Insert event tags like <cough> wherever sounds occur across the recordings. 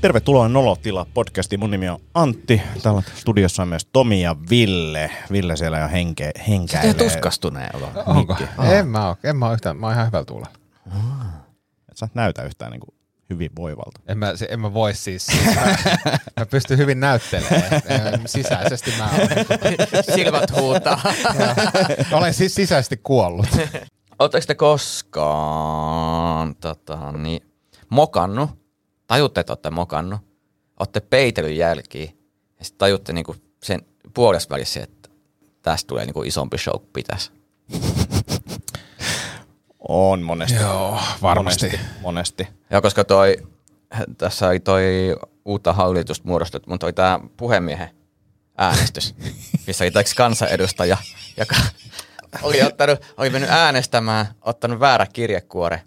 Tervetuloa Nolotila podcastiin. Mun nimi on Antti. Täällä studiossa on myös Tomi ja Ville. Ville siellä jo henke, henkäilee. Sä tuskastuneen olo. Onko? En mä oo. En mä oo yhtään. Mä oon ihan hyvällä tuulella. Et sä näytä yhtään niin kuin hyvin voivalta. En mä, se- en mä voi siis. siis mä, mä pystyn hyvin näyttelemään. Em, Sisäisesti mä oon. <laughs> Silmät huutaa. Olen siis sisäisesti kuollut. Oletteko te koskaan tota, niin, mokannut, tajutte, että olette mokannut, olette peitelyn jälkiä ja sitten tajutte niinku sen puolessa välissä, että tästä tulee niinku isompi show kuin pitäisi. On monesti. Joo, varmasti. Monesti. monesti. Ja koska toi, tässä oli toi uutta hallitusta muodostettu, mutta oli tämä puhemiehen äänestys, <laughs> missä oli kansanedustaja, joka oli, ottanut, oli mennyt äänestämään, ottanut väärä kirjekuore,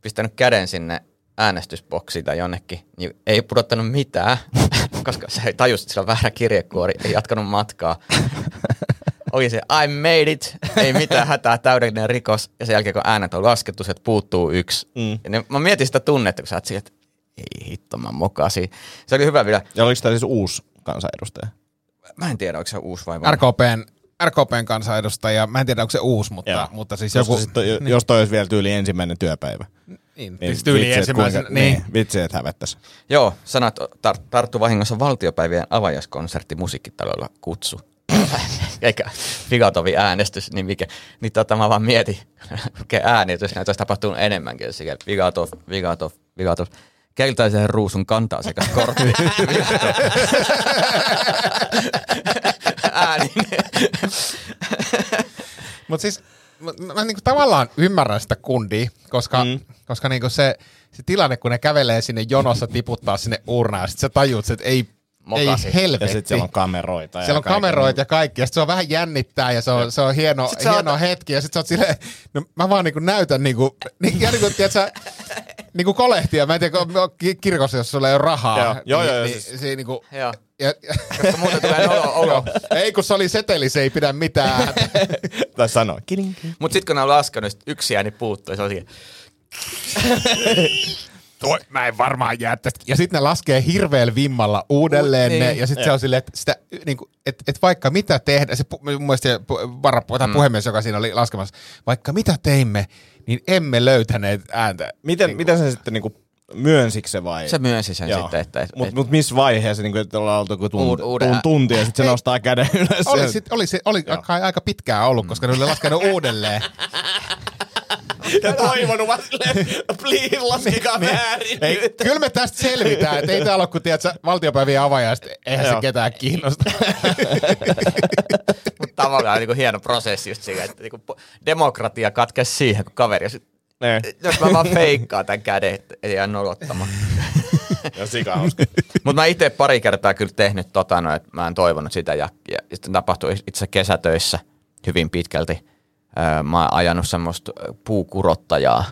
pistänyt käden sinne äänestysboksiin tai jonnekin, niin ei pudottanut mitään, <laughs> koska se tajusi, että sillä on väärä kirjekuori, ei jatkanut matkaa. Oli se I made it, ei mitään hätää, täydellinen rikos. Ja sen jälkeen kun äänet on laskettu, se puuttuu yksi. Mm. Ja ne, mä mietin sitä tunnetta, kun sä oot että ei hitto, mä mokasin. Se oli hyvä vielä. Ja oliko tämä siis uusi kansanedustaja? Mä en tiedä, onko se uusi vai vanha. RKPn, RKPn kansanedustaja. Mä en tiedä, onko se uusi, mutta, Joo. mutta siis Joku, joku... sit, niin. Jos toi olisi vielä tyyli ensimmäinen työpäivä. Niin, Niin tyyli vitsi, et ensimmäisen. kuinka- Niin. niin. Vitsi, että hävettäisi. Joo, sanat tar- tarttu vahingossa valtiopäivien avajaiskonsertti musiikkitalolla kutsu. <laughs> Eikä Figatovi äänestys, niin mikä, niin tota mä vaan mietin, <laughs> mikä äänitys näitä olisi tapahtunut enemmänkin, sillä Figatov, Figatov, Figatov, keltaisen ruusun kantaa sekä kortti. <laughs> Ääni. Mutta siis mä, mä niinku tavallaan ymmärrän sitä kundia, koska, mm. Koska niinku se, se tilanne, kun ne kävelee sinne jonossa tiputtaa sinne urnaan, ja sit sä tajuut, että ei, ei Mokasi. Ja helvetti. sitten siellä on kameroita. Siellä on kaikkea. kameroita ja kaikki, ja sit se on vähän jännittää, ja se on, se on hieno, Sit hieno oot- hetki, ja sit sä oot silleen, no mä vaan niinku näytän niinku, niin, ja niinku, tiedätkö, niinku kolehtia, mä en tiedä, kirkossa, jos sulla ei ole rahaa, Joo, joo, niin, joo, niin, siis- se niinku, Joo. ja, Koska muuten tulee olo, olo. ei kun se oli seteli, se ei pidä mitään. Tai. Kiling. Mutta sitten kun ne on laskenut, sit yksi ääni puuttuu, ja se on siinä. <laughs> Toi, mä en varmaan jää tästä. Ja sitten ne laskee hirveällä vimmalla uudelleen Niin. ne, ja sitten se on silleen, että, sitä, niinku, että, että vaikka mitä tehdä, se pu, mun mielestä se varapu, tai puhemies, joka siinä oli laskemassa, vaikka mitä teimme, niin emme löytäneet ääntä. Miten, miten se sitten niinku myönsikö se vai? Se myönsi sen Joo. sitten, että... että Mut, mut missä vaiheessa, niin että ollaan oltu joku tunti, Uud- uuden- tun, tunti ja sitten se nostaa käden ylös. Oli, sit, oli, se, oli aika pitkään ollut, koska ne oli laskenut <laughs> uudelleen. Ja toivonut vaan silleen, please laskekaa väärin. Ei, kyllä me tästä selvitään, että ei täällä ole, kun tiedät, avaajasta, avajaiset, eihän se ketään kiinnosta. <laughs> Mutta tavallaan niin hieno prosessi just siihen, että niin demokratia katkesi siihen, kun kaveri sit, Ne. jos mä vaan feikkaan tämän käden, että ei jää nolottamaan. Ja sika. Mutta mä itse pari kertaa kyllä tehnyt tota, no, että mä en toivonut sitä ja, ja sitten tapahtui itse kesätöissä hyvin pitkälti. Öö, mä oon ajanut semmoista puukurottajaa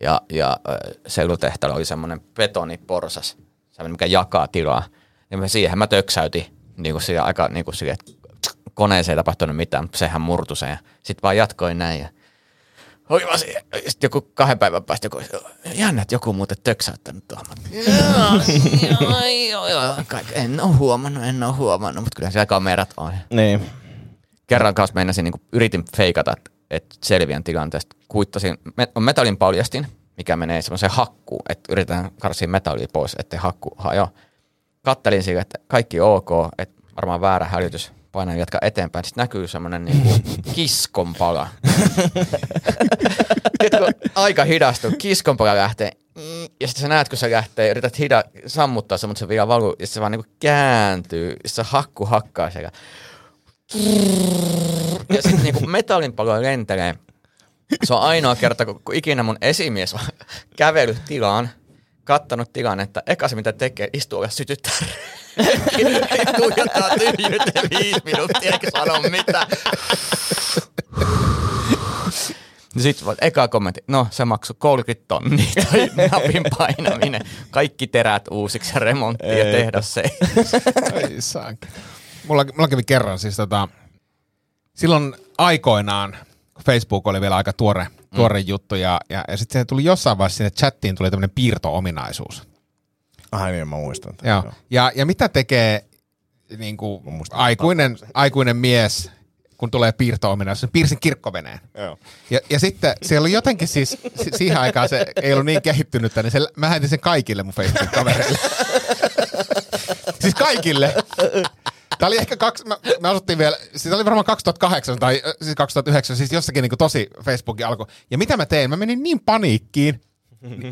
ja, ja ö, sellutehtaalla oli semmoinen betoniporsas, semmoinen mikä jakaa tilaa. Ja mä siihen mä töksäytin niin kuin siihen aika niin kuin siihen, että koneeseen ei tapahtunut mitään, mutta sehän murtui sen ja sitten vaan jatkoin näin ja oli vaan siihen. Sitten joku kahden päivän päästä joku, jännä, että joku muuten töksäyttänyt tuohon. Joo, joo, joo. En ole huomannut, en ole huomannut, mutta kyllä siellä kamerat on. niin. Kerran kanssa meinasin, niin yritin feikata, että, selviän tilanteesta. Kuittasin, on metallin paljastin, mikä menee semmoiseen hakkuun, että yritetään karsia metallia pois, ettei hakku hajoa. Kattelin siitä, että kaikki ok, että varmaan väärä hälytys, painan jatka eteenpäin. Sitten näkyy semmoinen niinku <laughs> kiskon pala. Tiedätkö, aika hidastuu, kiskon pala lähtee, mm, ja sitten sä näet, kun sä lähtee, yrität hida, sammuttaa se, mutta se vielä valuu, ja se vaan niinku kääntyy, ja se hakku hakkaa siellä. Ja sitten niinku metallin palo lentelee. Se on ainoa kerta, kun, kun ikinä mun esimies on kävellyt tilaan, kattanut tilannetta, eka se mitä tekee, istuu ja sytyttää. Tuijottaa tyhjyyteen viisi minuuttia, eikä sano mitään. Sitten eka kommentti, no se maksoi 30 tonnia toi napin painaminen. Kaikki terät uusiksi ja remontti ja Ei. tehdas se. Ei saakeli. Mulla, mulla kävi kerran siis tota, silloin aikoinaan, kun Facebook oli vielä aika tuore, tuore juttu, ja, ja, ja sitten se tuli jossain vaiheessa sinne chattiin tuli tämmöinen piirto-ominaisuus. Ai niin, mä muistan. tämän, Joo. Ja, ja mitä tekee niin kuin, aikuinen, aikuinen mies, kun tulee piirto se piirsin kirkkoveneen. Joo. Ja, ja sitten siellä oli jotenkin siis, si- siihen aikaan se ei ollut niin kehittynyttä, niin se, mä lähetin sen kaikille mun Facebook-kavereille. <laughs> siis kaikille. Tämä oli ehkä kaksi, mä, me asuttiin vielä, siis oli varmaan 2008 tai ö, siis 2009, siis jossakin niin tosi Facebookin alkoi. Ja mitä mä tein? Mä menin niin paniikkiin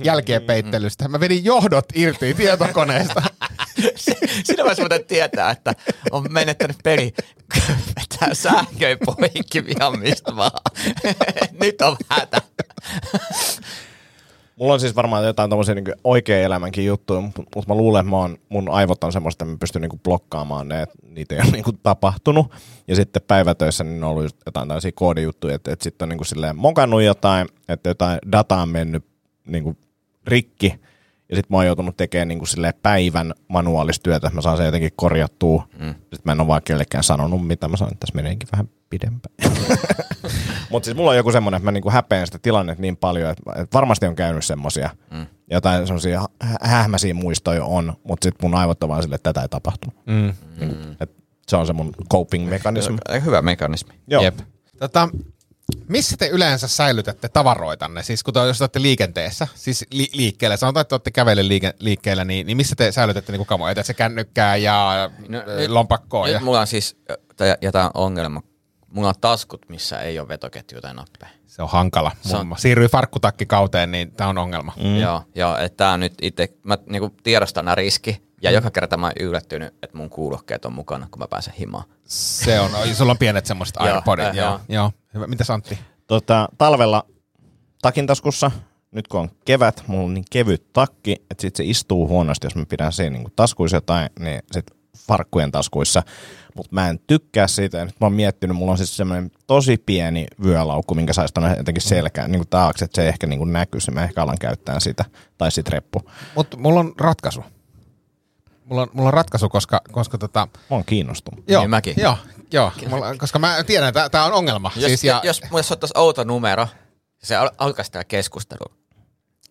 jälkeenpeittelystä. Mä vedin johdot irti tietokoneesta. <laughs> Siinä vaiheessa muuten tietää, että on menettänyt peli. Vetää sähköön poikki ihan mistä vaan. <laughs> Nyt on hätä. Mulla on siis varmaan jotain tommosia niin oikean elämänkin juttuja, mutta mut mä luulen, että mä oon, mun aivot on semmoista, että mä pystyn niin blokkaamaan ne, että niitä ei ole niin tapahtunut. Ja sitten päivätöissä niin on ollut jotain tällaisia koodijuttuja, että, että sitten on niin silleen mokannut jotain, että jotain dataa on mennyt niin rikki, ja sitten mä oon joutunut tekemään niin silleen päivän manuaalista työtä, että mä saan sen jotenkin korjattua. Mm. Sitten mä en ole vaan kellekään sanonut, mitä mä sanon, että tässä meneekin vähän pidempään. <laughs> Mutta siis mulla on joku semmoinen, että mä niinku häpeän sitä tilannetta niin paljon, että, että varmasti on käynyt semmoisia. Mm. Jotain semmoisia hähmäisiä muistoja on, mutta sitten mun aivot on vaan sille, että tätä ei tapahtunut. Mm. Niinku, et se on se mun coping-mekanismi. Hyvä mekanismi. Joo. Jep. Tota, missä te yleensä säilytätte tavaroitanne? Siis kun te, jos te olette liikenteessä, siis li- liikkeellä, sanotaan, että olette kävelle liike- liikkeellä, niin, niin missä te säilytätte niinku kamoja? Jätätte se kännykkää ja No, nyt- lompakkoa? Nyt Ja... mulla on siis tai- jotain ongelma. Mulla on taskut, missä ei ole vetoketjuja tai nappeja. Se on hankala. Se on- Mummo. Siirryi farkkutakkikauteen, niin tämä on ongelma. Mm. Joo, joo että tää on nyt itse, mä niinku tiedostan nämä riski, ja mm. joka kerta mä oon yllättynyt, että mun kuulokkeet on mukana, kun mä pääsen himaan. Se on, sulla on pienet semmoiset Joo, AirPodit. äh, Joo, joo. joo. Hyvä. Mitäs Antti? Tota, talvella takintaskussa, nyt kun on kevät, mulla on niin kevyt takki, että sit se istuu huonosti, jos mä pidän siinä niin taskuissa jotain, niin sit farkkujen taskuissa. Mutta mä en tykkää siitä, ja nyt mä oon miettinyt, mulla on siis semmoinen tosi pieni vyölaukku, minkä saisi tonne jotenkin selkään niin taakse, että se ehkä niin näkyisi, mä ehkä alan käyttää sitä, tai sit reppu. Mutta mulla on ratkaisu. Mulla on, mulla on ratkaisu, koska, koska tota, Mä oon kiinnostunut. joo, Niin mäkin. Joo, joo mulla, koska mä tiedän, että tämä on ongelma. Jos, siis, ja, jos, jos ottaisi outo numero, se al- alkaisi tämä keskustelu,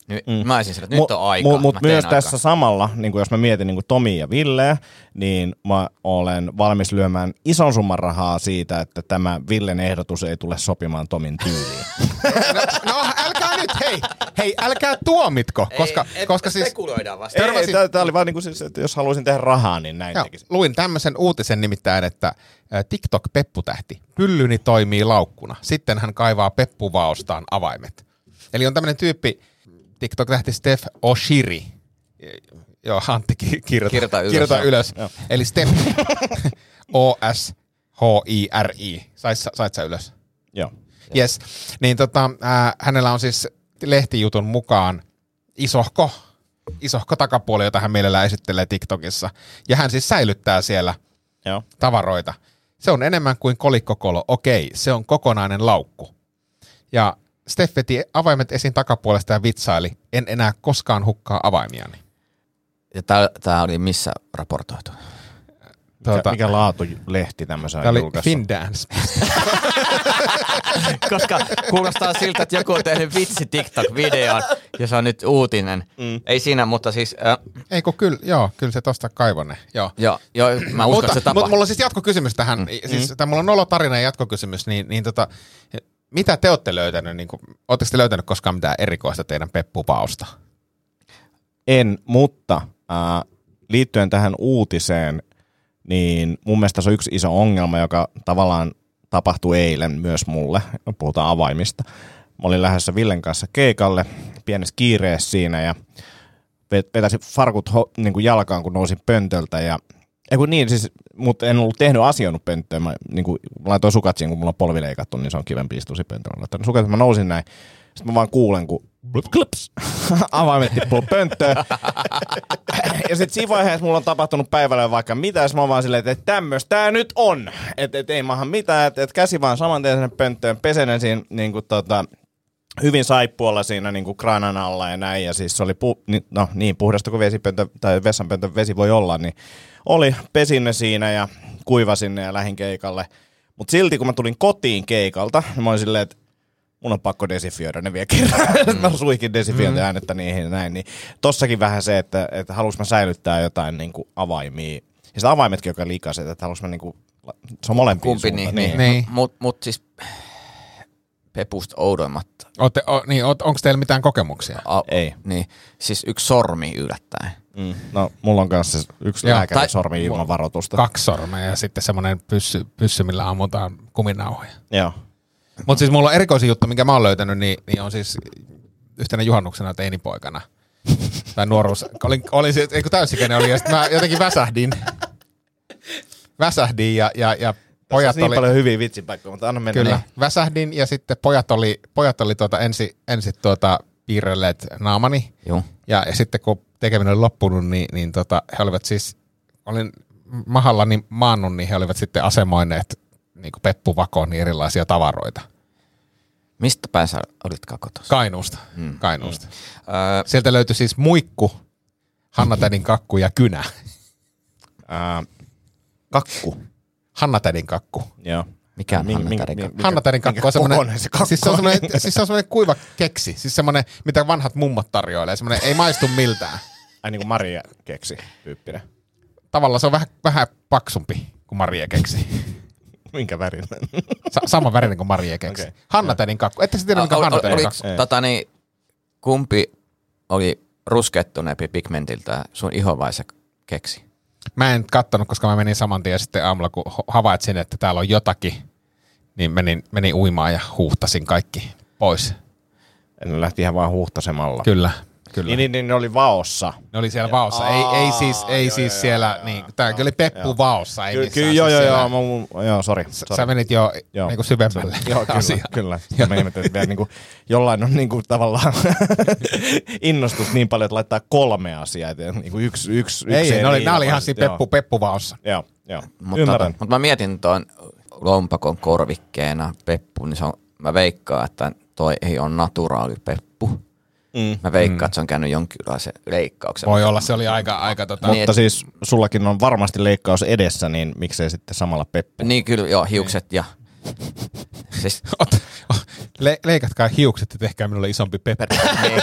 niin mm. mä olisin sillä, että nyt on aikaa. Mutta teen myös aikaa. tässä samalla, niin kuin jos mä mietin niin kuin Tomi ja Villeä, niin mä olen valmis lyömään ison summan rahaa siitä, että tämä Villen ehdotus ei tule sopimaan Tomin tyyliin. <laughs> no, no, älkää nyt, hei, hei, älkää tuomitko, koska, ei, koska siis spekuloidaan vasta. ei, Törmäsin- ei, tämä oli vaan niin kuin siis, että jos haluaisin tehdä rahaa, niin näin Joo, tekisin. luin tämmöisen uutisen nimittäin, että TikTok-pepputähti. Pyllyni toimii laukkuna. Sitten hän kaivaa peppuvaostaan avaimet. Eli on tämmöinen tyyppi, TikTok-tähti Steph Oshiri. Joo, Antti ki- kirjoita, Kirjoita ylös, kirjoita ylös. Joo. Eli Steph <laughs> O-S-H-I-R-I. Sait, sait sä ylös? Joo. Yes. Niin tota, äh, hänellä on siis lehtijutun mukaan isohko, isohko takapuoli, jota hän mielellään esittelee TikTokissa. Ja hän siis säilyttää siellä Joo. tavaroita. Se on enemmän kuin kolikkokolo. Okei, se on kokonainen laukku. Ja Steff veti avaimet esiin takapuolesta ja vitsaili, en enää koskaan hukkaa avaimiani. Ja tää, tää oli missä raportoitu? Mikä, Tuota, mikä laatulehti tämmöisen Tämä oli julkaissut? Findance. <laughs> Koska kuulostaa siltä, että joku on tehnyt vitsi TikTok-videon ja se on nyt uutinen. Mm. Ei siinä, mutta siis... Äh, Ei kun kyllä, joo, kyllä se tosta kaivone. Joo. joo, joo, mä uskon, että se mutta, tapahtuu. mutta mulla on siis jatkokysymys tähän. Mm. Siis, mm. mulla on nolo tarina ja jatkokysymys, niin, niin tota, mitä te olette löytänyt? Niin Oletteko te löytänyt koskaan mitään erikoista teidän peppupaosta? En, mutta äh, liittyen tähän uutiseen, niin mun mielestä se on yksi iso ongelma, joka tavallaan tapahtui eilen myös mulle. Puhutaan avaimista. Mä olin lähdössä Villen kanssa keikalle, pienessä kiireessä siinä ja vet- vetäisin farkut ho- niin kuin jalkaan, kun nousin pöntöltä ja ei kun niin, siis, mutta en ollut tehnyt asioinut pönttöön. Mä niin kuin, laitoin sukat siihen, kun mulla on polvi leikattu, niin se on kivempi istua siinä pönttöön. Sukat, mä nousin näin. Sitten mä vaan kuulen, kun blup, klips, <laughs> avaimet tippuu pönttöön. <laughs> ja sitten siinä vaiheessa mulla on tapahtunut päivällä vaikka mitä, ja mä vaan silleen, että tämmöistä tää nyt on. Että et, ei maahan mitään, että et käsi vaan saman tien sinne pönttöön, pesenen siinä niin kuin, tota, hyvin saippualla siinä niin kuin kranan alla ja näin, ja siis se oli pu, no, niin puhdasta kuin vesipöntö, tai vessanpöntö vesi voi olla, niin oli, pesin ne siinä ja kuivasin ne ja lähin keikalle. Mutta silti kun mä tulin kotiin keikalta, niin mä olin silleen, että mun on pakko desifioida ne vielä kerran. <laughs> Mm. mä suikin desifiointiäänettä niihin ja näin. Niin tossakin vähän se, että, että haluaisin mä säilyttää jotain niin kuin avaimia. Ja sitä avaimetkin, joka likaiset, että haluaisin mä niin kuin, se on molempiin Kumpi suuntaan. niin, niin. Niin. niin. Mut, mut siis pepusta oudoimmat. Ootte, o, niin, onko teillä mitään kokemuksia? A, Ei. Niin, siis yksi sormi yllättäen. Mm. No, mulla on kanssa se yksi Joo, lääkärin tai- sormi ilman varoitusta. Kaksi sormea ja sitten semmoinen pyssy, pyssy millä ammutaan kuminauhoja. Joo. Mutta siis mulla on erikoisin juttu, minkä mä oon löytänyt, niin, niin on siis yhtenä juhannuksena teinipoikana. <laughs> Tai nuoruus. Olin, olin siis, ei kun täysikäinen oli, ja sitten mä jotenkin väsähdin. Väsähdin ja, ja, ja Pojat pojat niin oli... paljon hyviä vitsipaikkoja, mutta anna mennä. Kyllä, Niin. väsähdin ja sitten pojat oli, pojat oli tuota ensi, ensi tuota piirrelleet naamani. Joo. Ja, ja sitten kun tekeminen oli loppunut, niin, niin tota, he olivat siis, olin mahallani maannut, niin he olivat sitten asemoineet niin kuin Peppu Vakoon niin erilaisia tavaroita. Mistä päin sä olitkaan kotossa? Kainuusta. Mm. Kainuusta. Mm. Öö, Sieltä löytyi siis muikku, Hanna Tädin kakku ja kynä. Ää, kakku. Hanna Tädin kakku. Joo. Mikä on Hanna Tädin kakku? Hanna Tädin kakku on semmoinen, se kakku siis se on on? semmoinen, siis se on semmoinen kuiva keksi. Siis semmoinen, mitä vanhat mummot tarjoilee. Semmoinen, ei maistu miltään. Ai niin kuin Maria keksi tyyppinen. Tavallaan se on vähän, vähän paksumpi kuin Marie keksi. <laughs> Minkä värinen? Sa- sama värinen kuin Marie keksi. Okay. Hanna Tädin kakku. Ette sä tiedä, mikä Hanna oliks, kakku? Tota, niin, kumpi oli ruskettuneempi pigmentiltä, sun iho vai se keksi? Mä en kattonut, koska mä menin saman tien sitten aamulla, kun havaitsin, että täällä on jotakin, niin menin, menin uimaan ja huuhtasin kaikki pois. En lähti ihan vaan huhtasemalla. Kyllä, kyllä. Niin, niin, niin, ne oli vaossa. Ne oli siellä vaossa. Ei, ei siis, ei joo, siis joo, siellä, joo, niin, joo, tää oli Peppu vaossa. Ei Kyllä, kyllä joo, joo, joo, mä, joo, sori. Sä menit jo Joo. niin kuin syvemmälle <laughs> Joo, kyllä, kyllä. Sitten mä ihmettelin, että vielä niin kuin, jollain on niin kuin, tavallaan <laughs> innostus niin paljon, että laittaa kolme asiaa. Että niin kuin yksi, yksi, yksi Ei, ne oli, nämä oli ihan siinä Peppu, Peppu vaossa. Joo, joo. joo. Mutta, Ymmärrän. mutta mä mietin tuon lompakon korvikkeena peppu, niin se on, mä veikkaan, että toi ei ole naturaali peppu. Mm. Mä veikkaan, että se on käynyt jonkinlaisen leikkauksen. Voi olla, se oli aika, aika tota, Niin, Mutta et- siis sullakin on varmasti leikkaus edessä, niin miksei sitten samalla Peppu? Niin kyllä, joo, hiukset ja... Siis, Ot, le, leikatkaa hiukset ja tehkää minulle isompi Peppu. niin.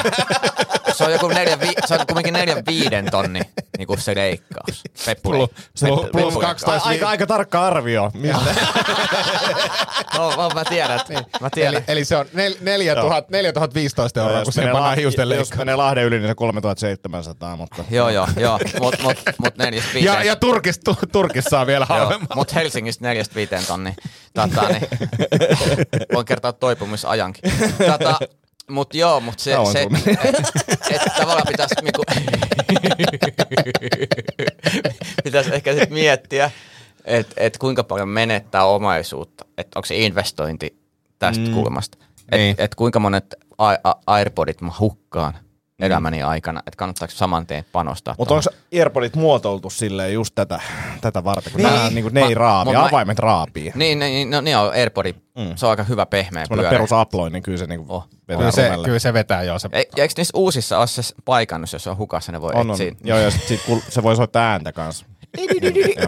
Se on joku neljä, vi, se on kumminkin neljän viiden tonni niin kuin se leikkaus. Peppu. Plus- plus- Peppu- plus Peppu- 12 Aika, aika tarkka arvio. Mistä? <laughs> No, mä, mä tiedän. Mä tiedän. Eli, eli se on nel, 4000, 4015 euroa, kun se panaa hiusten jos leikkaus. menee Lahden yli, niin se 3700, mutta... Joo, joo, joo. Mut, mut, mut neljästä viiteen. Ja, ja Turkis, tu, Turkis saa vielä halvemman. mut Helsingistä neljästä viiteen tonni. Tota, niin, <laughs> voin kertoa toipumisajankin. Tota, mut joo, mut se, se sulla et, tavallaan pitäisi niinku, <laughs> pitäisi ehkä sit miettiä, että et kuinka paljon menettää omaisuutta. Että onko se investointi tästä mm. kulmasta. Niin. Että et kuinka monet a- a- Airpodit mä hukkaan elämäni aikana, että kannattaako saman tien panostaa. Mutta onko Airpodit muotoiltu silleen just tätä, tätä varten, kun Niin. niin. Nää, niin kuin, ne ei Mä- raapi, mut mä- avaimet raapii. Niin, niin, no, niin on Airpodi. Mm. Se on aika hyvä pehmeä pyörä. perus Aploin, niin kyllä se niin Oh. vetää Kyllä se, rumelle. kyllä se vetää, joo. Se, E, ja eikö niissä uusissa ole se paikannus, jos on hukassa, ne voi on, on. etsiä? Joo, ja sit, sit, kul- se voi soittaa ääntä kanssa.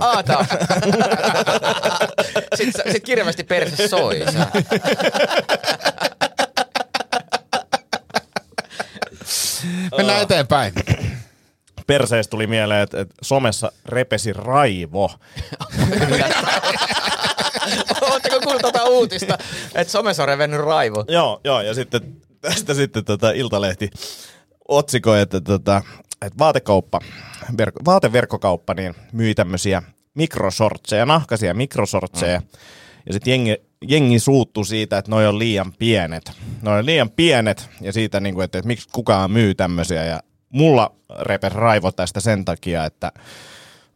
Aa, tää on. Sitten sit kirjallisesti perse soi. <laughs> Mennään eteenpäin. Perseestä tuli mieleen, että, että somessa repesi raivo. Oletteko kuullut tätä uutista, että somessa on revennyt raivo? Joo, joo, ja sitten tästä sitten tota Iltalehti otsikoi, että, tota, että vaatekauppa, verko, vaateverkkokauppa niin myi tämmöisiä mikrosortseja, nahkaisia mikrosortseja, mm. Ja sitten jengi, jengi suuttu siitä, että noi on liian pienet. Noi on liian pienet, ja siitä, niin kuin, että, että miksi kukaan myy tämmöisiä, ja mulla repes raivo tästä sen takia, että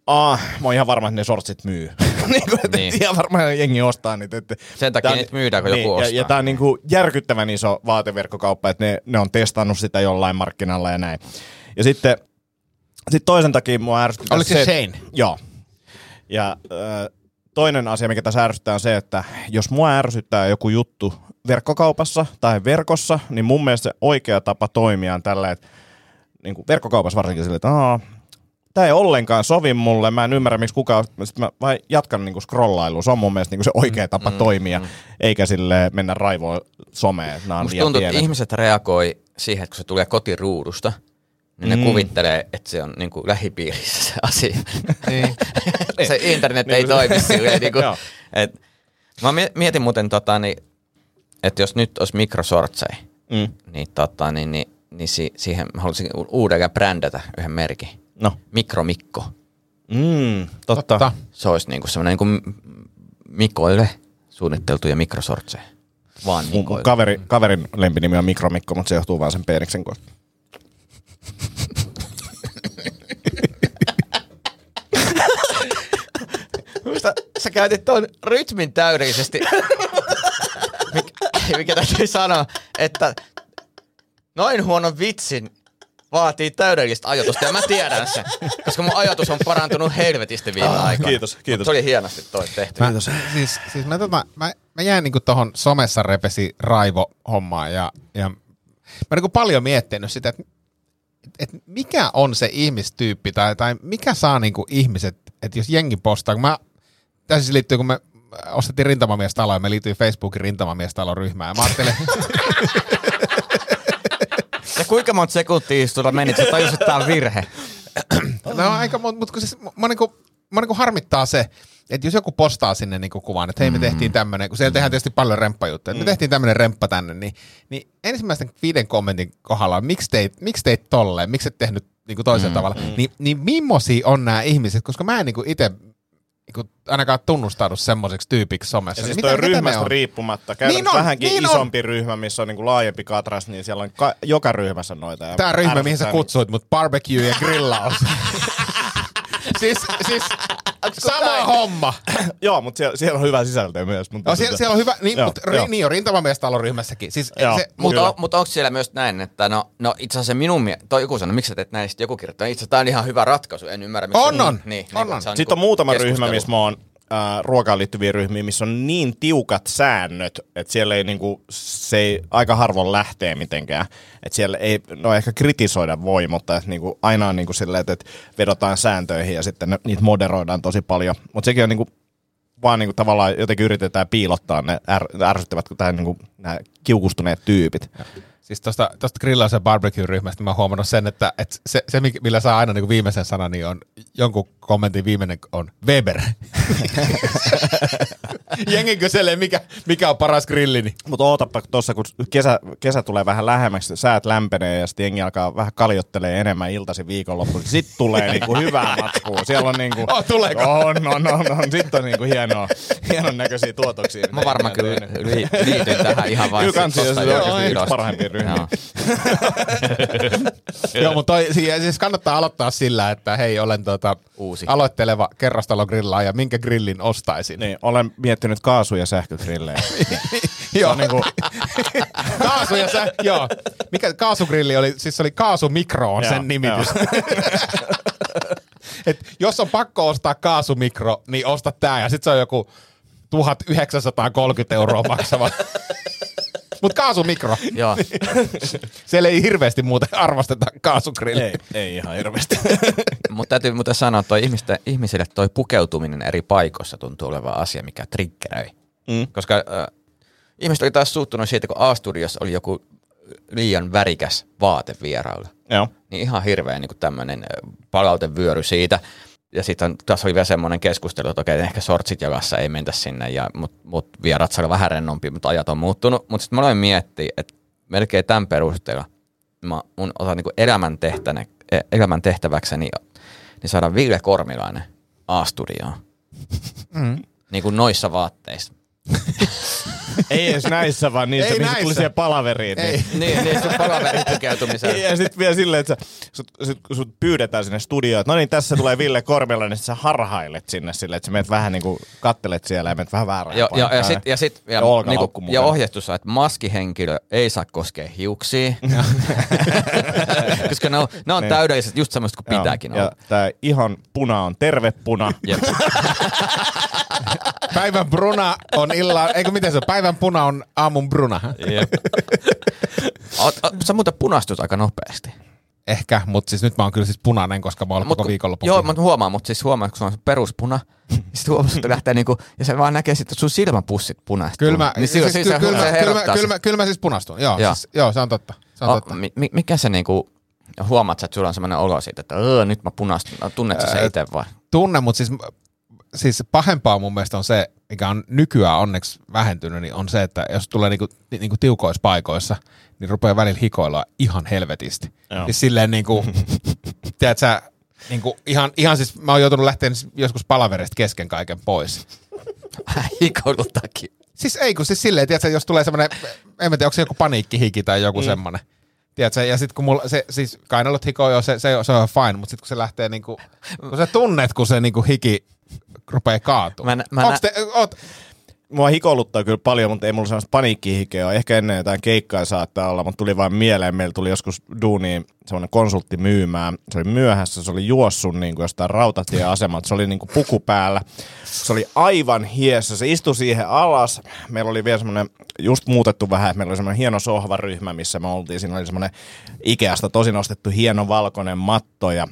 Ah, mä oon ihan varma, että ne sortsit myy. <laughs> niin kuin, että Niin. ihan varmaan jengi ostaa niitä. Että Sen takia on- niitä myydään, kun joku ja, ostaa. ja tää on niinku järkyttävän iso vaateverkkokauppa, että ne, ne on testannut sitä jollain markkinalla ja näin. Ja sitten sit toisen takia mua ärsyttää Oliko se että- Shane? Joo. Ja äh, toinen asia, mikä tässä ärsyttää on se, että jos mua ärsyttää joku juttu verkkokaupassa tai verkossa, niin mun mielestä se oikea tapa toimia on tällä, että niin kuin verkkokaupassa varsinkin sille, että Aa, tämä ei ollenkaan sovi mulle, mä en ymmärrä miksi kukaan, sitten mä vai jatkan niinku scrollailua, se on mun mielestä niinku se oikea tapa mm, toimia, mm. eikä sille mennä raivoon someen, Musta tuntuu, että ihmiset reagoi siihen, että kun se tulee kotiruudusta, niin ne Mm. kuvittelee, että se on niin kuin lähipiirissä se asia. Niin. <laughs> se internet ei Niin kuin toimi silleen. <laughs> Niin kuin, et, mä mie- mietin muuten, tota, niin, että jos nyt olisi mikrosortsei, Mm. niin, tota, niin, niin, niin si- siihen mä haluaisin uudelleen brändätä yhden merkin. No. Mikromikko. Mm, totta. Totta. Se olisi niinku semmoinen niinku m- Mikoille suunniteltuja mikrosortseja. Vaan Mun, kaveri, kaverin lempinimi on Mikromikko, mutta se johtuu vaan sen peeniksen kohdasta. Minusta sä käytit tuon rytmin täydellisesti, mikä, mikä täytyy sanoa, että noin huonon vitsin vaatii täydellistä ajatusta, ja mä tiedän sen, koska mun ajatus on parantunut helvetisti viime aikoina. kiitos, kiitos. Mut Se oli hienosti toi tehty. Mä, siis, siis mä, tota, mä, mä jäin niinku tohon somessa repesi raivo hommaan ja, ja mä niinku paljon miettinyt sitä, että et mikä on se ihmistyyppi tai, tai mikä saa niinku ihmiset, että jos jengi postaa, kun mä, tässä siis liittyy, kun me ostettiin rintamamiestalo ja me liityin Facebookin rintamamiestalon ryhmään ja mä ajattelin, Ja kuinka monta sekuntia sulla meni, että sä tajusit, että tää on virhe? No aika, mutta mut, kun siis, mä, niinku, mä niinku harmittaa se, että jos joku postaa sinne niinku kuvan, että hei me tehtiin tämmöinen, kun siellä tehdään tietysti paljon remppajuttuja, että me tehtiin tämmöinen remppa tänne, niin, niin ensimmäisten viiden kommentin kohdalla, miksi teit, miksi teit tolleen, miksi et tehnyt niinku toisella tavalla, niin, niin millaisia on nämä ihmiset, koska mä en niinku itse niinku ainakaan tunnustaudu semmoiseksi tyypiksi somessa. Ja siis niin toi mitä- ryhmästä on? riippumatta, käydään Niin niin on, vähänkin niin niin on. isompi ryhmä, missä on niinku laajempi katras, niin siellä on ka- joka ryhmässä noita. ja Tämä ryhmä, mihin sä ärsyttää kutsuit mut, barbecue ja grillaus. <laughs> siis, siis sama homma. Niin, <clears throat> joo, mutta siellä, siellä on hyvä sisältö myös. Mutta No, siellä, siellä on hyvä, niin, Joo, mutta ri, joo. niin on rintamamiestalon ryhmässäkin. Siis Joo. se, Mutta on, mut onko siellä myös näin, että no, no itse asiassa minun mie- toi joku sanoi, miksi sä teet näin, sitten joku kirjoittaa, itse asiassa tämä on ihan hyvä ratkaisu, en ymmärrä, miksi On, on. Niin, niin, On, niin, on. se on Sitten on niinku muutama keskustelu. ryhmä, missä mä oon äh, ruokaan liittyviä ryhmiä, missä on niin tiukat säännöt, että siellä ei niinku, se ei aika harvoin lähtee mitenkään. Että siellä ei, no ehkä kritisoida voi, mutta et niinku, aina on niinku silleen, että, vedotaan sääntöihin ja sitten ne, niitä moderoidaan tosi paljon. Mutta sekin on niinku, vaan niinku tavallaan jotenkin yritetään piilottaa ne är, ärsyttävät, kun niinku, nämä kiukustuneet tyypit. siis tosta grillaus- ja barbecue-ryhmästä mä oon huomannut sen, että, että se, se, millä saa aina niin viimeisen sanan, niin on jonkun kommentin viimeinen on Weber. <laughs> Jengi kyselee, mikä, mikä on paras grilli, niin Mutta ootapa tuossa, kun kesä, kesä tulee vähän lähemmäksi, säät lämpenee ja sitten jengi alkaa vähän kaljottelee enemmän iltaisin viikonloppuun. Sitten tulee niinku hyvää matskua. Siellä on niinku... Oh, tuleeko? On, on, on, on. Sitten on niinku hienoa, hienon näköisiä tuotoksia. Mä varmaan kyllä li- liityn tähän ihan vaan. Kyllä kansi, se on yksi parhaimpia ryhmiä. Joo. <laughs> Mutta siis kannattaa aloittaa sillä, että hei, olen tota, Uusi. Aloitteleva kerrostalogrillaaja, minkä grillin ostaisin? Niin, olen miettinyt kaasu- ja sähkögrillejä. <laughs> Joo, on niinku- <laughs> kaasu ja sä, joo. Mikä kaasugrilli oli, siis se oli kaasumikro on Joo, sen nimitys. <laughs> Et jos on pakko ostaa kaasumikro, niin osta tää ja sit se on joku 1930 euroa maksava. Mut kaasumikro. <laughs> Joo. <laughs> Siellä ei hirveästi muuten arvosteta kaasugrilliä. ei, ei ihan hirveästi. <laughs> Mutta täytyy muuten sanoa, että toi ihmisten, ihmisille toi pukeutuminen eri paikoissa tuntuu olevan asia, mikä triggeröi. Mm. Koska äh, ihmiset oli taas suuttunut siitä, kun A-studiossa oli joku liian värikäs vaate vierailulla. Joo. Niin ihan hirveä niin tämmöinen palautevyöry siitä. Ja sitten tässä oli vielä semmoinen keskustelu, että okei, ehkä sortsit jalassa ei mentä sinne, ja, mutta mut vierat olla vähän rennompi, mutta ajat on muuttunut. Mutta sitten mä aloin miettiä, että melkein tämän perusteella mä mun otan niin elämän, tehtäne, elämän tehtäväkseni niin saada Ville Kormilainen A-studioon. Mm. Niin kuin noissa vaatteissa. <laughs> Ei edes näissä, vaan niissä, Ei missä näissä. tuli siihen palaveriin. Ei. niin, niin sun palaverin pukeutumiseen. Ja sitten vielä silleen, että sä, sut, sut, kun sut pyydetään sinne studioon, että no niin, tässä tulee Ville Kormela, niin sit sä harhailet sinne silleen, että sä menet vähän niinku, kattelet siellä ja menet vähän väärään Ja, ja, sitten ja sit, ja, Ja niinku, ja ohjeistus on, että maskihenkilö ei saa koskea hiuksia, <laughs> koska ne on, ne on Niin. täydelliset just semmoista kuin pitääkin Ja olla. tää ihan puna on terve puna. <laughs> Päivän bruna on illan, eikö miten se on? Päivän puna on aamun bruna. Jep. Oot- oot- Sä muuten punastut aika nopeasti. ehkä, mutta siis nyt mä oon kyllä siis punainen, koska mä oon ollut koko viikonloppu. Joo, mutta huomaan, mutta siis huomaan, kun se on se peruspuna, <laughs> sitten huomaa, että lähtee niinku, ja se vaan näkee sitten, että sun silmäpussit punaista. Kyllä mä, niin siis, siis, kyllä, kyllä, kyllä, mä, kyllä mä siis punastun. Joo, Joo. Siis, joo se on totta. Se on Oh, totta. mi, mi- mikä se niinku, huomaat sä, että sulla on semmoinen olo siitä, että öö, nyt mä punastun, No, tunnet sä se itse vai? Tunne, mutta siis, siis pahempaa mun mielestä on se, mikä on nykyään onneksi vähentynyt, niin on se, että jos tulee niinku, niinku tiukoissa paikoissa, niin rupeaa välillä hikoilla ihan helvetisti. Joo. Siis silleen niinku, <laughs> tiedät sä, niinku ihan, ihan siis mä oon joutunut lähteä joskus palaverista kesken kaiken pois. <laughs> Hikoilun takia. Siis ei, kun siis silleen, tiedätkö, jos tulee semmoinen, en mä tiedä, onko se joku paniikkihiki tai joku mm. semmoinen. Tiedätkö, ja sitten kun mulla, se, siis kainalot hikoo jo, se, se, se on fine, mutta sitten kun se lähtee niinku, kun sä tunnet, kun se niinku hiki rupeaa kaatumaan. Mä nä- mä Onks nä- te, oot, Mua hikoiluttaa kyllä paljon, mutta ei mulla sellaista paniikkihikeä ole. Ehkä ennen jotain keikkaa saattaa olla, mutta tuli vain mieleen. Meillä tuli joskus duuniin semmoinen konsultti myymään. Se oli myöhässä, se oli juossut niin kuin jostain rautatieasemalta. Se oli niin kuin puku päällä. Se oli aivan hiessä. Se istui siihen alas. Meillä oli vielä semmoinen, just muutettu vähän, meillä oli semmoinen hieno sohvaryhmä, missä me oltiin. Siinä oli semmoinen Ikeasta tosi nostettu hieno valkoinen matto ja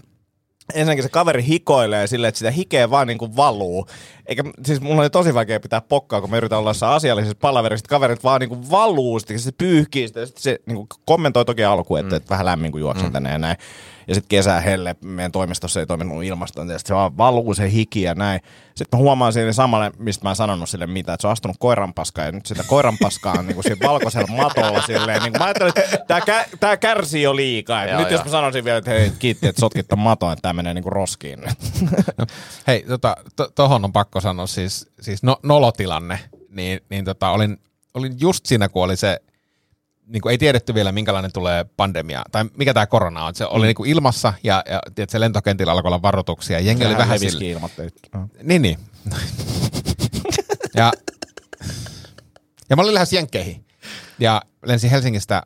ensinnäkin se kaveri hikoilee silleen, että sitä hikeä vaan niin kuin valuu. Eikä, siis mulla oli tosi vaikea pitää pokkaa, kun me yritän olla jossain asiallisessa palaverissa, kaverit vaan niin kuin valuu, sitten se pyyhkii sitä, sitten se niin kuin kommentoi toki alkuun, että, mm. että vähän lämmin kun juoksen mm. tänne ja näin. Ja sitten kesää helle, meidän toimistossa ei toiminut ilmastointi, ja sitten se vaan valuu se hiki ja näin. Sitten mä huomaan siinä samalle, mistä mä en sanonut sille mitään, että se on astunut koiranpaskaan, ja nyt sitä koiranpaskaa on niin kuin valkoisella matolla silleen. Niin mä ajattelin, että tää, kä- tää kärsii jo liikaa. Joo, nyt jos joo. mä sanoisin vielä, että hei, kiitti, että sotkit ton maton, että tää menee niin kuin roskiin nyt. <laughs> hei, tota, to, tohon on pakko sanoa siis, siis no, nolotilanne, niin, niin tota, olin, olin just siinä, kun oli se, niin kuin ei tiedetty vielä, minkälainen tulee pandemia, tai mikä tämä korona on. Se oli niin kuin ilmassa, ja, ja tiedät, se lentokentillä alkoi olla varoituksia, ja jengi oli vähän sille, ilmoitteet. Niin, niin. ja, ja mä olin lähes Jenkkeihin. Ja lensin Helsingistä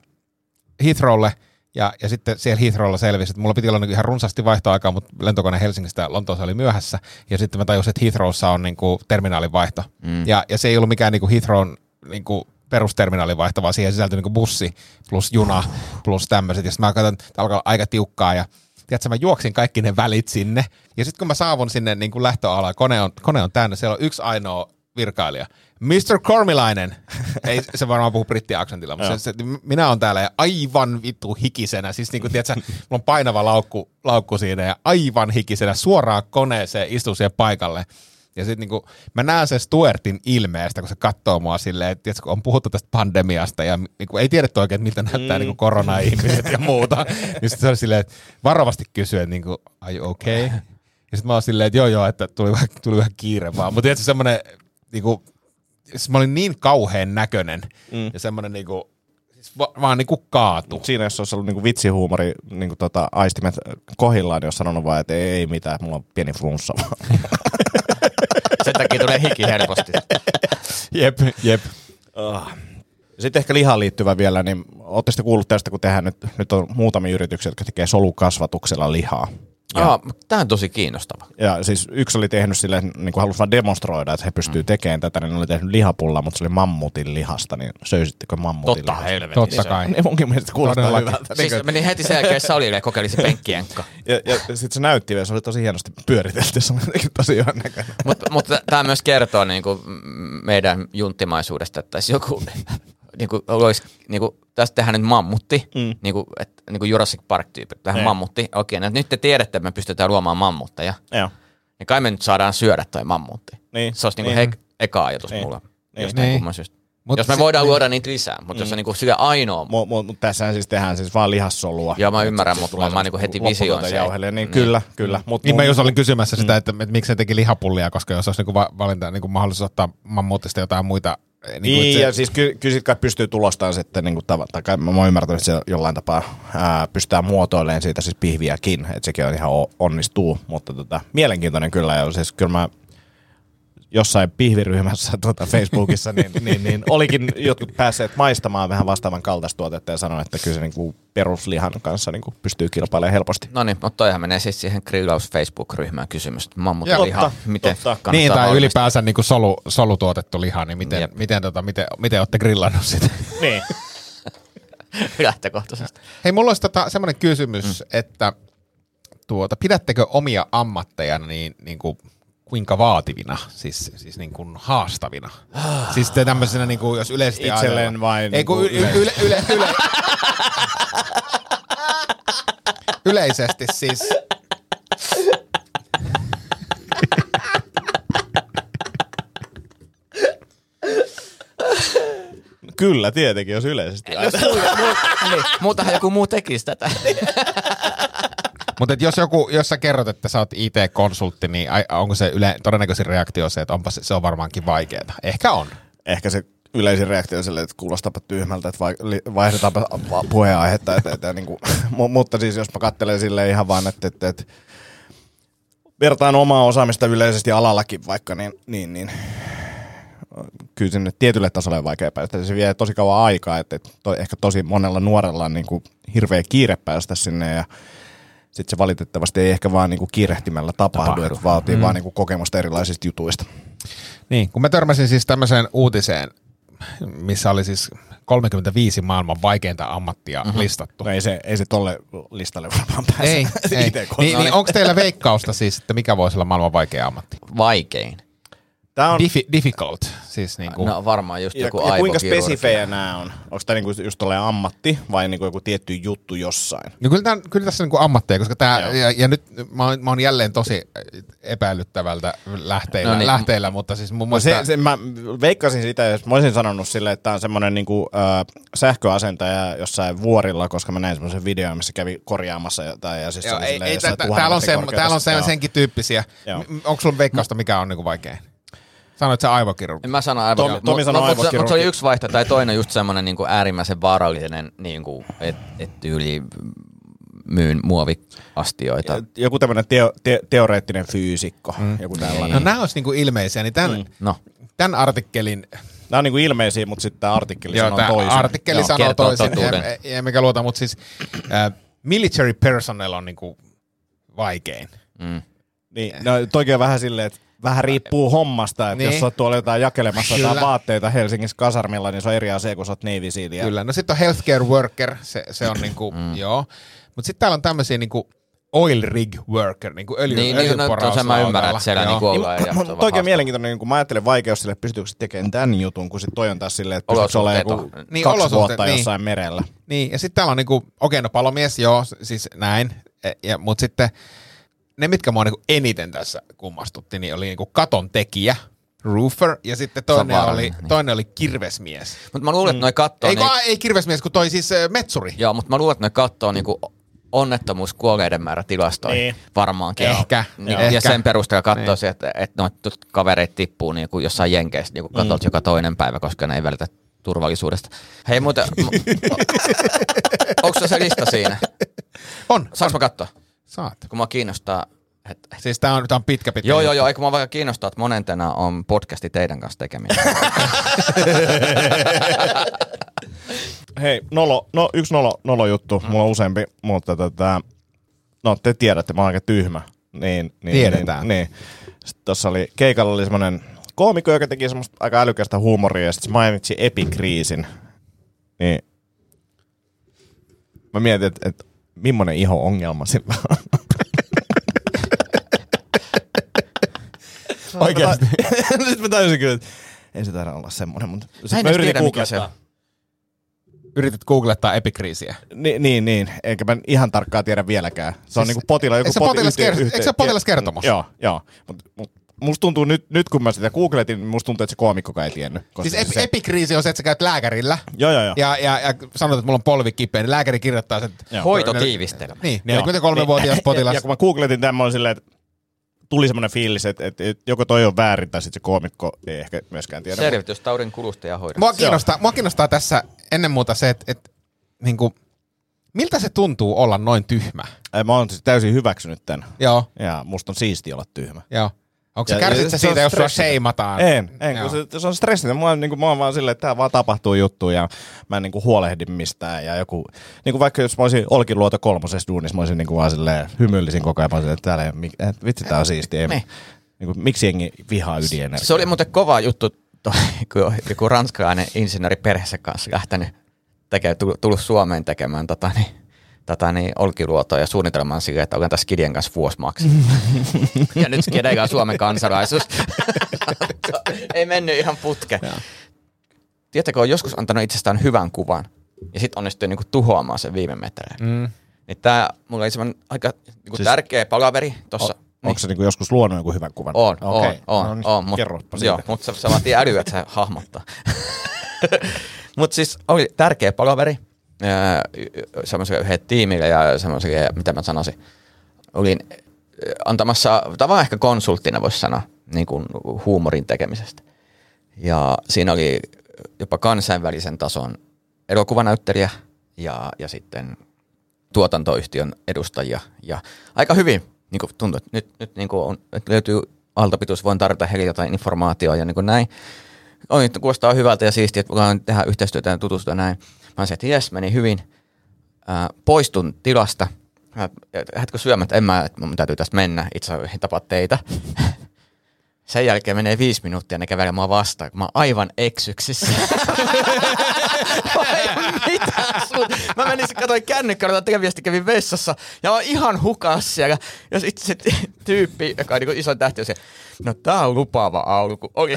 Heathrowlle, ja, ja sitten siellä Heathrowlla selvisi, että mulla piti olla niinku ihan runsaasti vaihtoaikaa, mutta lentokone Helsingistä Lontoossa oli myöhässä. Ja sitten mä tajusin, että Heathrowssa on niinku terminaalin vaihto. Mm. Ja, ja se ei ollut mikään niinku Heathrown niinku perusterminaalin vaihto, vaan siihen sisältyi niinku bussi plus juna plus tämmöiset. Ja sitten mä katsoin, että alkaa aika tiukkaa ja tiedätkö, mä juoksin kaikki ne välit sinne. Ja sitten kun mä saavun sinne niin kuin lähtöalaan, kone on, kone on täynnä, siellä on yksi ainoa virkailija. Mr. Kormilainen. <laughs> Ei se varmaan puhu brittiaksentilla, mutta se, se, minä on täällä ja aivan vittu hikisenä. Siis niin kuin, tiedätkö, mulla on painava laukku, laukku siinä ja aivan hikisenä suoraan koneeseen istuu siihen paikalle. Ja sitten niinku, mä näen sen Stuartin ilmeestä, kun se katsoo mua silleen, että tiedätkö, kun on puhuttu tästä pandemiasta ja niinku, ei tiedetty oikein, miltä näyttää mm. niinku korona-ihmiset ja muuta. <laughs> niin sitten se oli silleen, että varovasti kysyy, että niinku, are you okay? Ja sitten mä oon silleen, että joo joo, että tuli vähän, tuli vähän kiire vaan. Mutta tiedätkö, semmoinen, niinku, siis mä olin niin kauhean näköinen mm. ja semmoinen niinku, siis va- vaan niinku kaatu. Mut siinä jos olisi ollut niinku vitsihuumori, niinku tota, aistimet kohillaan, niin olisi sanonut vaan, että ei, ei mitään, mulla on pieni flunssa. <laughs> Sen takia tulee hiki helposti. Jep, jep. Ah. Sitten ehkä lihaan liittyvä vielä, niin ootte sitten kuullut tästä, kun tehdään nyt, nyt on muutamia yrityksiä, jotka tekee solukasvatuksella lihaa. Ja, Ah, tämä on tosi kiinnostava. ja siis yksi oli tehnyt silleen, niin kuin halusi vaan demonstroida, että he pystyy tekemään tätä, niin ne oli tehnyt lihapullaa, mutta se oli mammutin lihasta, niin söisittekö mammutin Totta lihasta? helvetin. Totta kai. Ne munkin mielestä kuulostaa hyvältä. Siis meni heti sen jälkeen salille ja kokeili se penkkienkka. Ja, ja sitten se näytti vielä, se oli tosi hienosti pyöritelty, se oli tosi hyvän näköinen. Mutta mut tämä myös kertoo niinku meidän junttimaisuudesta, että jos joku <laughs> niinku, olisi, niinku, tästä tehdään nyt mammutti, mm. niinku, et, niinku Jurassic Park-tyyppi, tähän Niin. mammutti. Okei, no nyt te tiedätte, että me pystytään luomaan mammutteja. Joo. Niin kai me nyt saadaan syödä toi mammutti. Niin. Se olisi niinku Niin. he, eka ajatus Niin. mulla. Niin. Jostain Niin. kumman syystä. Mut Jos me se- voidaan niin. luoda niitä lisää, mutta jos on niinku sillä ainoa. Mutta mut, mut tässähän siis tehdään siis vaan lihassolua. Joo, mä ymmärrän, Se mutta mä- mä niinku heti visioin sen. jauhelee, Niin, Niin. kyllä, kyllä. Mut Niin mä just olin kysymässä sitä, että, että miksi se teki lihapullia, koska jos olisi niinku va- valinta niinku mahdollisuus ottaa mammutista jotain muita. Niin, että se- ja siis ky- kyllä sit kai pystyy tulostamaan sitten, niin kuin tai kai mä oon ymmärtänyt, että se jollain tapaa ää, pystytään muotoilemaan siitä siis pihviäkin, että sekin on ihan o- onnistuu, mutta tota, mielenkiintoinen kyllä, ja siis kyllä mä jossain pihviryhmässä <laughs> tuota Facebookissa, niin, niin, niin, olikin jotkut päässeet maistamaan vähän vastaavan kaltaista tuotetta ja sanoin, että kyllä se niin kuin peruslihan kanssa niin kuin pystyy kilpailemaan helposti. No niin, mutta toihan menee siis siihen grillaus Facebook-ryhmään kysymys, Joo, liha, totta, miten totta. kannattaa Niin, tai valmistaa. ylipäänsä niinku solu, solutuotettu liha, niin miten, Jep. miten, tota, miten, miten olette grillannut sitä? <laughs> Niin. <laughs> lähtökohtaisesti. Hei, mulla olisi tota semmoinen kysymys, mm. että tuota, pidättekö omia ammatteja niin, niin kuin, kuinka vaativina, siis, siis niin kuin haastavina? siis te tämmöisenä, niin kuin, jos yleisesti Itselleen ajatellaan- vai Ei, niin kun kuin yle, yle, yle, yle, yleisesti siis. Kyllä, tietenkin, jos yleisesti. Jos niin, muutahan joku muu tekisi tätä. <laughs> Mutta jos joku, jos sä kerrot, että sä oot IT-konsultti, niin onko se yle, todennäköisin reaktio se, että onpa se, se on varmaankin vaikeaa. Ehkä on. Ehkä se yleisin reaktio sille, että kuulostaapa tyhmältä, että vaihdetaanpa va- puheenaihetta. Että, että, niin kuin, <laughs> mu- mutta siis jos mä katselen sille ihan vaan, että, että, että vertaan omaa osaamista yleisesti alallakin vaikka, niin, niin, niin kyllä sinne tietylle tasolle on vaikea päästä. Se vie tosi kauan aikaa, että, että to, ehkä tosi monella nuorella on niin kuin hirveä kiire päästä sinne ja sitten se valitettavasti ei ehkä vaan niin kuin kiirehtimällä tapahdu, Tapahdu. että vaatii mm. vaan niin kuin kokemusta erilaisista jutuista. Niin, kun mä törmäsin siis tämmöiseen uutiseen, missä oli siis 35 maailman vaikeinta ammattia mm-hmm. listattu. No ei se, ei se tolle listalle varmaan pääse. Ei, <laughs> ei. Niin, niin onko teillä veikkausta siis, että mikä voisi olla maailman vaikea ammatti? Vaikein. Tää on, Diffi, difficult, siis niin kuin, No varmaan just ja, joku ja kuinka aivokirurgia. spesifejä nämä on? Onko tämä niinku just tolleen ammatti vai niinku joku tietty juttu jossain? No kyllä, tämän, kyllä tässä on niin ammatteja, koska tämä, ja, ja, nyt mä oon, mä oon jälleen tosi epäilyttävältä lähteillä, No niin. lähteillä mutta siis mun No mielestä... se, se, mä veikkasin sitä, jos mä olisin sanonut silleen, että tämä on semmoinen niinku, äh, sähköasentaja jossain vuorilla, koska mä näin semmoisen videon, missä kävi korjaamassa jotain. Ja siis Joo, ei, ei, täällä on, metrin se, täällä on se, korkeudessa. senkin tyyppisiä. Onko sulla veikkausta, mikä on niin vaikein? Sanoit sä aivokirurgi. Mä sanon aivan. Tomi- Tomi sanoi mutta se, aivokirurgi. mut se oli yksi vaihtoehto, tai toinen just semmoinen niin kuin äärimmäisen vaarallinen, niin kuin, että et tyyli myyn muoviastioita. Joku tämmöinen teo, te, teoreettinen fyysikko, mm. joku tällainen. No nämä olisi niinku ilmeisiä, niin tämän, mm. No, tämän artikkelin, Nämä on niinku ilmeisiä, mutta sitten tämä artikkeli joo, sanoo toisin. artikkeli Joo. sanoo toisin, ja mikä luota, mutta siis äh, military personnel on niinku vaikein. mm. Niin, no toikin on vähän silleen, että vähän riippuu hommasta, että niin. Niin. jos sä oot tuolla jotain jakelemassa Kyllä. jotain vaatteita Helsingissä kasarmilla, niin se on eri asia, kun sä oot Navy Seal. ja- Kyllä, no sitten on healthcare worker, se, se on <clears throat> niinku, mm. joo. Mutta sitten täällä on tämmöisiä niinku oil rig worker, niinku öljy, Niin, niin, no, sen mä ymmärrän, että siellä Joo. niinku ollaan Niin, ja mutta se on mielenkiintoinen, niin kun mä ajattelen vaikeus sille, että pystyykö se tekemään tämän jutun, kun sit toi on taas silleen, että pystyykö se olemaan joku on- Niin, kaksi olosuhteet, vuotta niin. jossain merellä. Niin, ja sitten täällä on niinku, okei, okay, no palomies, joo, siis näin, e, ja, mutta sitten ne, mitkä mua niinku eniten tässä kummastutti, niin oli niinku katon tekijä, roofer, ja sitten toinen oli, vaarallinen, niin. toinen oli kirvesmies. Mutta mä luulen, että noi kattoo... Ei, niin, niin, ei kirvesmies, kun toi siis äh, metsuri. Joo, mutta mä luulen, että noi kattoo niinku onnettomuuskuolleiden määrä tilastoihin Niin. varmaankin. Ehkä, Niin, joo. ja Ehkä. sen perusteella katsoo Niin. se, että, että noit kavereet tippuu niin kuin jossain jenkeissä niin katolta joka toinen päivä, koska ne ei välitä turvallisuudesta. Hei muuten, <laughs> onko se lista siinä? On, Saanko mä katsoa? Saat. Kun mua kiinnostaa, että Siis tää on, tää on pitkä, pitkä. Joo, joo, joo. Eikö mua vaikka kiinnostaa, että monentena on podcasti teidän kanssa tekeminen. <laughs> Hei, nolo, no, yksi nolo, nolo juttu, mulla on useampi, mutta tota, no te tiedätte, mä oon aika tyhmä. Niin, niin, Tiedetään. Niin, niin. Sitten tossa oli, keikalla oli semmonen koomikko, joka teki semmoista aika älykästä huumoria, ja sitten se mainitsi epikriisin. Niin mä mietin, että, että millainen iho-ongelma sillä on. Oikeasti. <laughs> Nyt mä tajusin kyllä, että ei se taida olla semmoinen, mutta sitten mä yritin on. googlettaa. Yritit googlettaa epikriisiä. Ni, niin, niin. Eikä mä ihan tarkkaan tiedä vieläkään. Se on Siis- niinku potila, joku eikö se poti- potilasker- yhte- eikö se potilaskertomus? Joo, joo. Mut, mut, musta tuntuu nyt, nyt kun mä sitä googletin, niin musta tuntuu, että se koomikkokaan ei tiennyt. Koska Siis ep- se, epikriisi on se, että sä käyt lääkärillä joo, joo, joo. ja, ja, ja sanot, että mulla on polvi kipeä, niin lääkäri kirjoittaa sen. Joo. Hoitotiivistelmä. Niin, Joo. 43-vuotias Niin, potilas. Ja, ja kun mä googletin tämän, mä olin silleen, että tuli semmoinen fiilis, että, että, että joko toi on väärin tai sitten se koomikko ei ehkä myöskään tiedä. Selvitystaudin kulusta ja hoidosta. Mua kiinnostaa, mua kiinnostaa tässä ennen muuta se, että, että niin kuin, miltä se tuntuu olla noin tyhmä? Ei, Mä oon siis täysin hyväksynyt tämän. Joo, Ja musta on siistiä olla tyhmä. joo. Onko se kärsit se siitä, jos sua sheimataan? En, en Joo. kun se, se on stressitön. Mä, niin kuin, mä oon vaan silleen, että tää vaan tapahtuu juttu ja mä en niin kuin, huolehdin mistään. Ja joku, niin kuin vaikka jos mä olisin Olkiluoto kolmosessa duunissa, mä olisin niin kuin, vaan silleen, hymyillisin koko ajan, olisin, että täällä ei, ole mi- että vitsi tää on siistiä. Ei, Niin. niin kuin, miksi jengi vihaa ydinenergiaa? Se oli muuten kova juttu, toi, <laughs> kun joku ranskalainen insinööri perheessä kanssa lähtenyt teke, tullut Suomeen tekemään tota, niin, tota, niin, olkiluotoa ja suunnitelmaan sille, että olen tässä Skidien kanssa vuosimaksi. <laughs> ja nyt Skidien on Suomen kansalaisuus. <laughs> Ei mennyt ihan putke. Tiedättekö, on joskus antanut itsestään hyvän kuvan ja sitten onnistui niinku tuhoamaan sen viime metreillä. Mm. Niin tää, mulla oli semmoinen aika niinku siis, tärkeä palaveri tuossa. O- niin. Onko se niinku joskus luonut joku hyvän kuvan? On, okay. on, on, no, niin on. Mut, joo, mutta se, se vaatii älyä, että se hahmottaa. <laughs> mutta siis oli tärkeä palaveri semmoiselle yhden tiimille ja semmoiselle, mitä mä sanoisin, olin antamassa tavallaan ehkä konsulttina voisi sanoa niin kuin huumorin tekemisestä. Ja siinä oli jopa kansainvälisen tason elokuvanäyttelijä ja, ja sitten tuotantoyhtiön edustajia. Ja aika hyvin niin kuin tuntuu, että nyt, nyt niin kuin on, että löytyy aaltopituus, voin tarjota heille jotain informaatiota ja niin kuin näin. Oi, kuulostaa hyvältä ja siistiä, että voidaan tehdä yhteistyötä ja tutustua näin. Mä sanoin, että jes, meni hyvin. Ää, poistun tilasta. Syömään, että en mä, että mun täytyy tästä mennä. Itse asiassa tapaa teitä. Sen jälkeen menee viisi minuuttia ne kävelee mua vastaan, kun mä oon aivan eksyksissä. <laughs> mitään sun. Mä menin, katsoin kännykkällä, viesti kävin vessassa ja mä ihan hukas siellä. Ja sitten se tyyppi, joka on niin iso tähti, on se, no tää on lupaava alku. Oli. <laughs>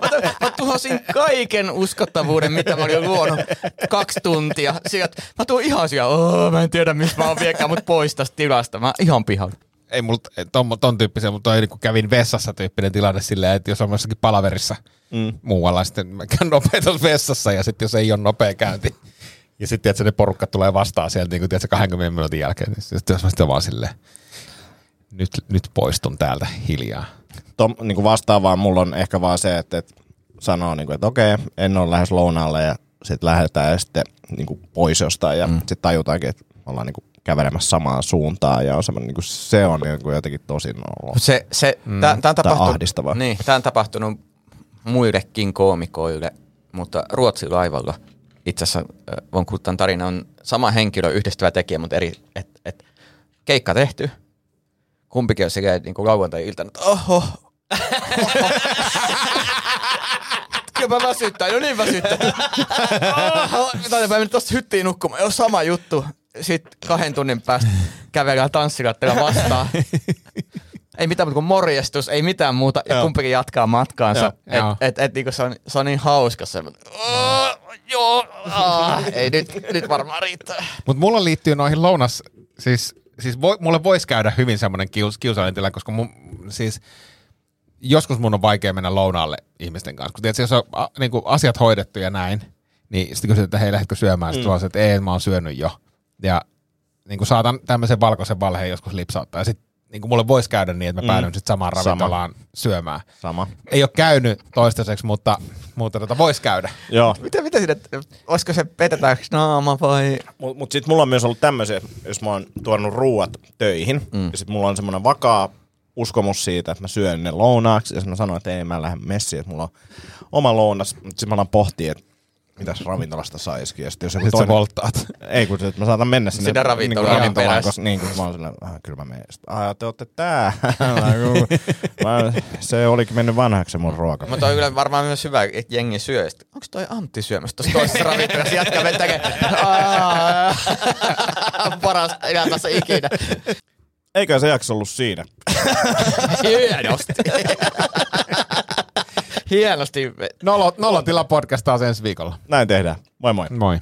mä, mä tuhosin kaiken uskottavuuden, mitä mä olin luonut kaksi tuntia. Sieltä, mä tuun ihan siellä, mä en tiedä missä mä oon viekään mut pois tästä tilasta. Mä ihan pihalla ei mulla ton, ton tyyppisiä, mutta toi niin kävin vessassa tyyppinen tilanne silleen, että jos on jossakin palaverissa mm. muualla, sitten mä käyn nopeasti vessassa ja sitten jos ei ole nopea käynti, ja sitten että ne porukka tulee vastaan sieltä niin kuin, tiedätkö, 20 minuutin jälkeen, niin sitten jos mä sitten vaan silleen, nyt, nyt poistun täältä hiljaa. Tom, niin kuin vastaavaa mulla on ehkä vaan se, että, että sanoo, niin kuin, että okei, en ole lähes lounaalle ja sitten lähdetään ja sitten niin kuin pois jostain ja mm. sitten tajutaankin, että ollaan niin kuin kävelemässä samaan suuntaan ja on semmoinen, niin kuin, se on niin kuin jotenkin tosi nolo. Se, se, mm. tämä on tapahtunut. Niin, tämä on tapahtunut muillekin koomikoille, mutta Ruotsin laivalla itse asiassa Von Kuttan tarina on sama henkilö, yhdistävä tekijä, mutta eri, et, et, keikka tehty. Kumpikin on sekä niin kuin lauantai-iltana, että oho, <laughs> Kyllä mä väsyttää, jo niin väsyttää. <laughs> Mä menen tosta hyttiin nukkumaan, jo sama juttu sitten kahden tunnin päästä kävelään tanssilatteella vastaan. <laughs> ei mitään muuta kuin morjestus, ei mitään muuta, ja kumpikin jatkaa matkaansa. Et, et, et, niinku se, on, se on niin hauska se. Oh, joo, ah, ei nyt, nyt varmaan riittää. Mutta mulla liittyy noihin lounas, siis, siis voi, mulle voisi käydä hyvin semmoinen kius, kiusallinen tilanne, koska mun, siis joskus mun on vaikea mennä lounaalle ihmisten kanssa. Kun tiedätkö, jos on a, niin asiat hoidettu ja näin, niin sitten kysyt, että hei, lähdetkö syömään? Sitten mm. että ei, mä oon syönyt jo. Ja niin kuin saatan tämmöisen valkoisen valheen joskus lipsauttaa. Ja sitten niin kuin mulle voisi käydä niin, että mä päädyn mm. sitten samaan ravintolaan Sama. syömään. Sama. Ei ole käynyt toistaiseksi, mutta, mutta tota voisi käydä. Joo. Mitä, mitä siinä, olisiko se petetäänkö naama vai? Mutta mut sitten mulla on myös ollut tämmöisiä, jos mä oon tuonut ruuat töihin, mm. ja sitten mulla on semmoinen vakaa uskomus siitä, että mä syön ne lounaaksi, ja sitten mä sanoin, että ei mä lähde messiin, että mulla on oma lounas, mutta sitten mä alan pohtia, että mitäs ravintolasta saisikin. Ja sitten jos joku toinen... volttaat. Ei, kun sit mä saatan mennä sinne Sitä ravintolaan, niin ravintolaan koska, niin, kun mä oon silleen, ah, kyllä mä menen. Sitten, ah, te ootte tää. <laughs> <laughs> mä, se olikin mennyt vanhaksi mun ruoka. Mutta on kyllä varmaan myös hyvä, että jengi syö. Onko toi Antti syömässä tuossa toisessa ravintolassa? Jatka vetäkö. <laughs> Paras tässä ikinä. Eikö se jakso ollut siinä? Hienosti. Hienosti. Nolo, Nolotila podcast taas ensi viikolla. Näin tehdään. Moi moi. Moi.